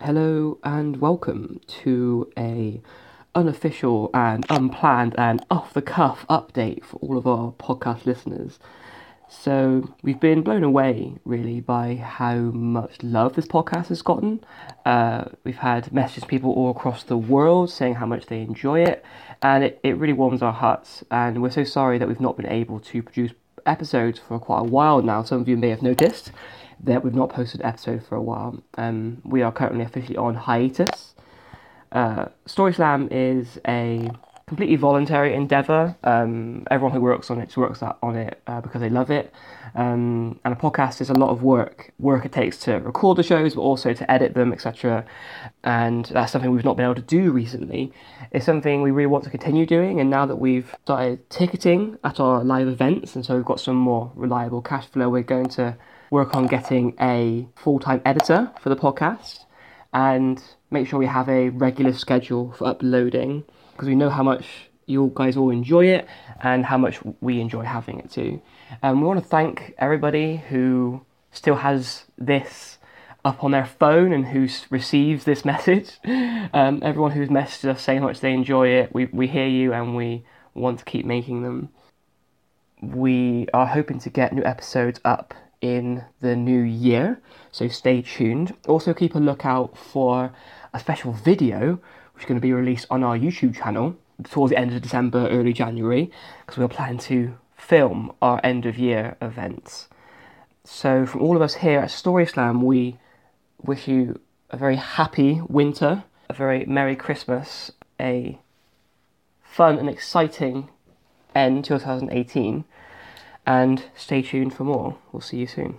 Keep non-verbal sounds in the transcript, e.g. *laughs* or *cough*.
Hello and welcome to a unofficial and unplanned and off the cuff update for all of our podcast listeners. So we've been blown away really by how much love this podcast has gotten. Uh, we've had messages from people all across the world saying how much they enjoy it, and it, it really warms our hearts. And we're so sorry that we've not been able to produce episodes for quite a while now. Some of you may have noticed that we've not posted an episode for a while. Um, we are currently officially on hiatus. Uh, Story Slam is a completely voluntary endeavor. Um, everyone who works on it works on it uh, because they love it. Um, and a podcast is a lot of work, work it takes to record the shows, but also to edit them, etc. And that's something we've not been able to do recently. It's something we really want to continue doing. And now that we've started ticketing at our live events, and so we've got some more reliable cash flow, we're going to work on getting a full time editor for the podcast and make sure we have a regular schedule for uploading because we know how much you guys all enjoy it and how much we enjoy having it too. Um, we want to thank everybody who still has this up on their phone and who receives this *laughs* message. Um, everyone who's messaged us saying how much they enjoy it, we, we hear you and we want to keep making them. We are hoping to get new episodes up in the new year, so stay tuned. Also, keep a lookout for a special video which is going to be released on our YouTube channel towards the end of December, early January, because we're planning to film our end of year events. So, from all of us here at Story Slam, we wish you a very happy winter, a very Merry Christmas, a fun and exciting end to 2018 and stay tuned for more. We'll see you soon.